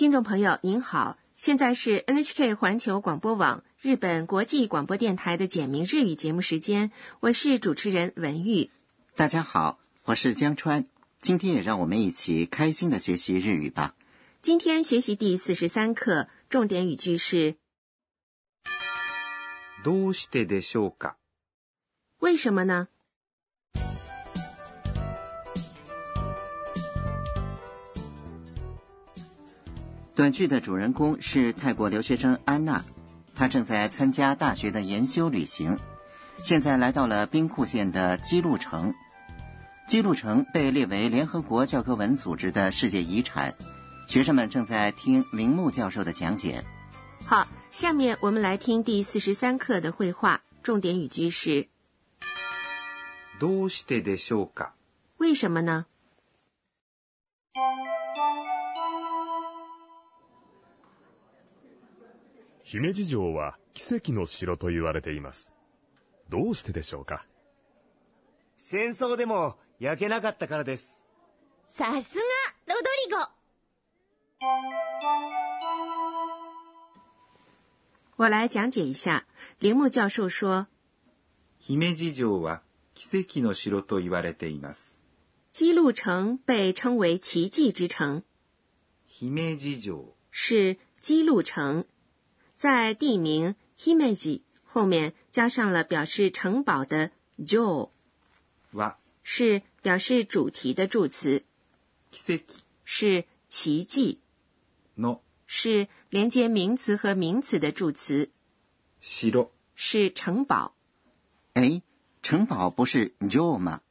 听众朋友您好，现在是 NHK 环球广播网日本国际广播电台的简明日语节目时间，我是主持人文玉。大家好，我是江川。今天也让我们一起开心的学习日语吧。今天学习第四十三课，重点语句是どうしてでしょうか为什么呢？ 短剧的主人公是泰国留学生安娜，她正在参加大学的研修旅行，现在来到了兵库县的基路城。基路城被列为联合国教科文组织的世界遗产。学生们正在听铃木教授的讲解。好，下面我们来听第四十三课的绘画，重点语句是どうしてでしょうか为什么呢？ 姫路城は奇跡の城と言われています。どうしてでしょうか？戦争でも焼けなかったからです。さすが、ロドリゴ。我来讲解一下。铃木教授说，姫路城は奇跡の城と言われています。基路城被称为奇迹之城，姫路城是基路城，在地名 Himeji 后面加上了表示城堡的 jo，は是表示主题的助词，奇跡是奇迹，の是连接名词和名词的助词，城是城堡。哎，城堡不是 Jo 吗？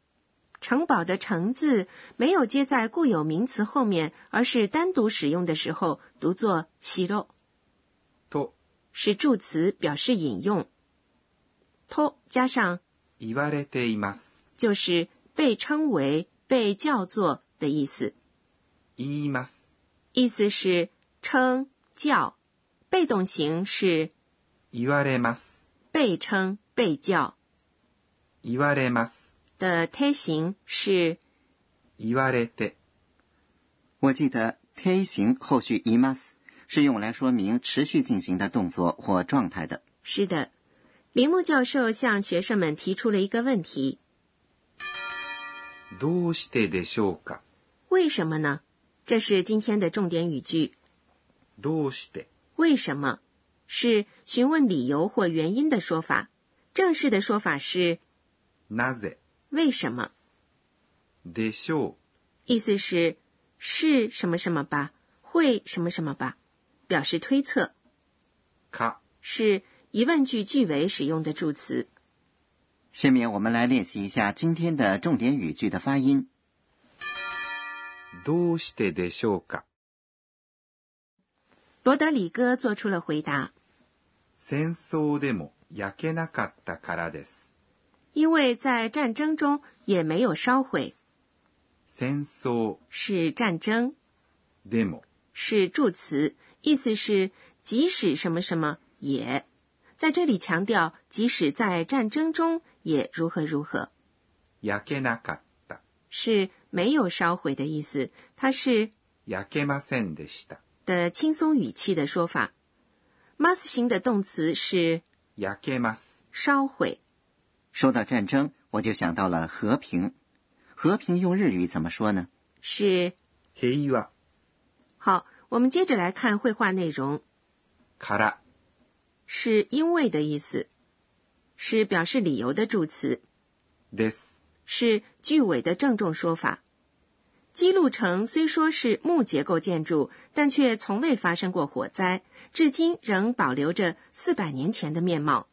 城堡的“城”字没有接在固有名词后面，而是单独使用的时候读作“西肉と”， 是助词，表示引用。to 加上言われています。就是被称为、被叫做的意思，言います。意思是称、叫。被动型是言われます。被称、被叫言われます。的胎形是言われて我记得 t 形后续 imas 是用来说明持续进行的动作或状态的。是的。铃木教授向学生们提出了一个问题：どうしてでしょうか为什么呢？这是今天的重点语句。どうして为什么是询问理由或原因的说法，正式的说法是なぜ为什么，でしょう意思是是什么什么吧，会什么什么吧， 表示推测，か是疑问句句尾使用的助词。下面我们来练习一下今天的重点语句的发音。どうしてでしょうか罗德里戈做出了回答：戦争でも焼けなかったからです。因为在战争中也没有烧毁，戦争是战争，でも是助词， 意思是即使什么什么也，在这里强调即使在战争中也如何如何，焼けなかった。是没有烧毁的意思。它是焼けませんでした。的轻松语气的说法。mas 型的动词是焼けます。烧毁，说到战争，我就想到了和平。和平用日语怎么说呢？是平和好。 我们接着来看绘画内容，から是因为的意思，是表示理由的助词，です。是句尾的郑重说法。基路城虽说是木结构建筑，但却从未发生过火灾，至今仍保留着四百年前的面貌。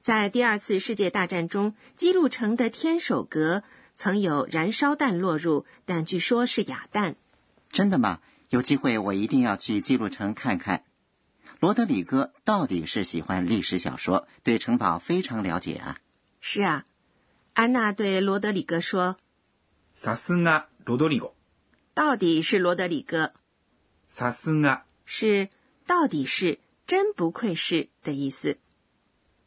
在第二次世界大战中，基路城的天守阁曾有燃烧弹落入，但据说是哑弹。真的吗？ 有机会我一定要去记录城看看。罗德里戈到底是喜欢历史小说，对城堡非常了解啊。是啊，安娜对罗德里戈说さすがロドリゴ。：“到底是罗德里戈，さすが是到底是真不愧是的意思，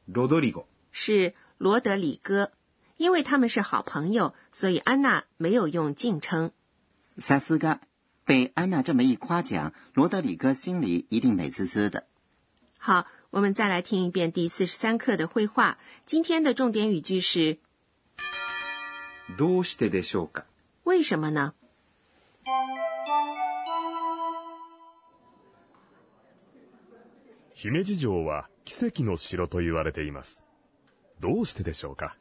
ロドリゴ。是罗德里戈。因为他们是好朋友，所以安娜没有用敬称。萨斯嘎 被安娜这么一夸奖，罗德里戈心里一定美滋滋的。好，我们再来听一遍第四十三课的绘画。今天的重点语句是どうしてでしょうか为什么呢？姫路城は奇跡の城と言われています。どうしてでしょうか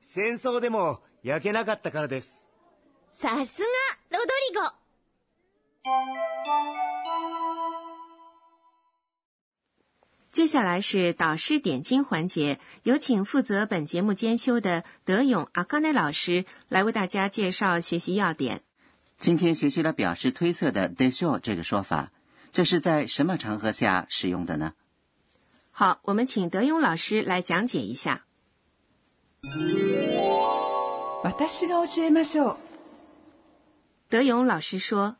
戦争でも焼けなかったからです。さすが、ロ ドリゴ。接下来是导师点睛环节，有请负责本节目监修的德勇阿卡内老师来为大家介绍学习要点。今天学习了表示推测的 de show 这个说法，这是在什么场合下使用的呢？好，我们请德勇老师来讲解一下。私が教えましょう。 德勇老师说，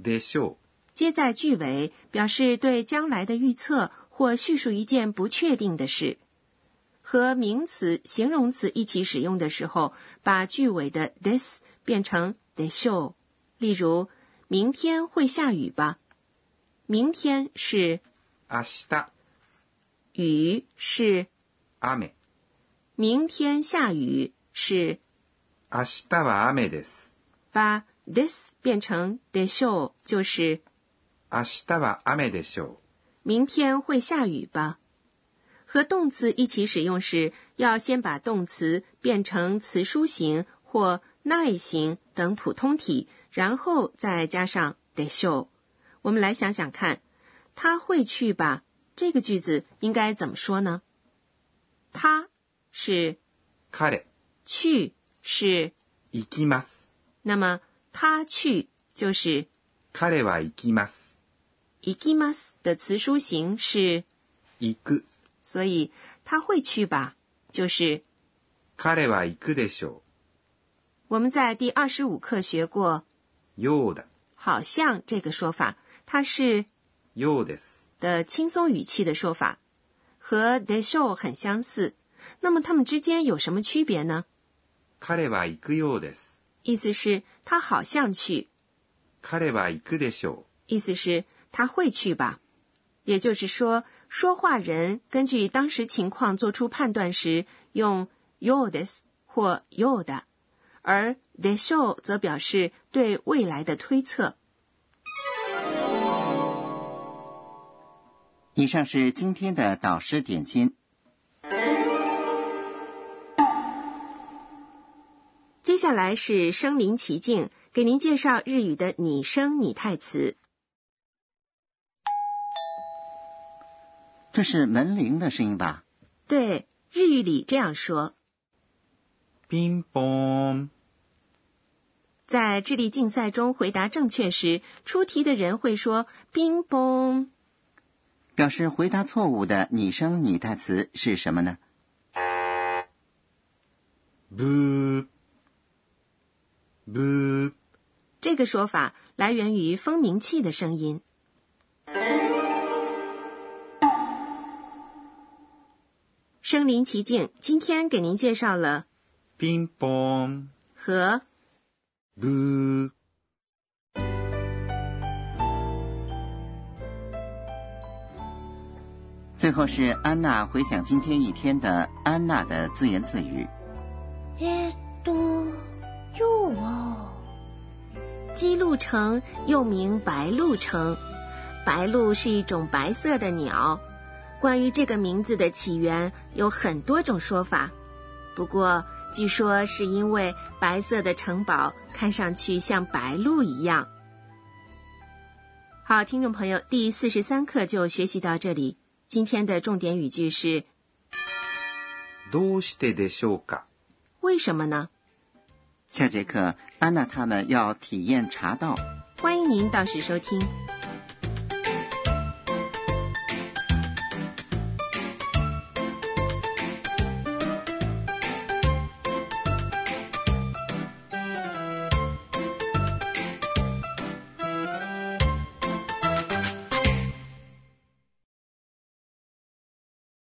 でしょう。接在句尾，表示对将来的预测或叙述一件不确定的事。和名词、形容词一起使用的时候，把句尾的 this 变成 de show。例如，明天会下雨吧？明天是明日、雨是雨。明天下雨是明日は雨です。把 this 变成 de show 就是明日は雨でしょう。明天会下雨吧？和动词一起使用时，要先把动词变成词书形或耐形等普通体，然后再加上 de show。我们来想想看，他会去吧？这个句子应该怎么说呢？他是彼、去是，行きます。那么 他去就是彼は行きます。行きます的词书形是，行く。所以他会去吧，就是彼は行くでしょ我们在第二十五课学过う。ようだ。 “好像”这个说法，它是ようです。的轻松语气的说法，和 de show 很相似。那么它们之间有什么区别呢？彼は行くようです。 意思是他好像去，彼は行くでしょう。意思是他会去吧。也就是说，说话人根据当时情况做出判断时，用 yo des 或 yo 的，而 de show 则表示对未来的推测。以上是今天的导师点心。 接下来是身临其境，给您介绍日语的拟声拟态词。这是门铃的声音吧？对，日语里这样说。ピンポーン。在智力竞赛中回答正确时，出题的人会说“冰嘣表示回答错误的拟声拟态词是什么呢？ブ 这个说法来源于蜂鸣器的声音。声临其境今天给您介绍了冰崩和嘟最后是安娜回想今天一天的安娜的自言自语。姬路城又名白鹭城，白鹭是一种白色的鸟。关于这个名字的起源有很多种说法，不过据说是因为白色的城堡看上去像白鹭一样。好，听众朋友，第四十三课就学习到这里。今天的重点语句是どうしてでしょうか为什么呢？ 下节课安娜他们要体验茶道。欢迎您到时收听。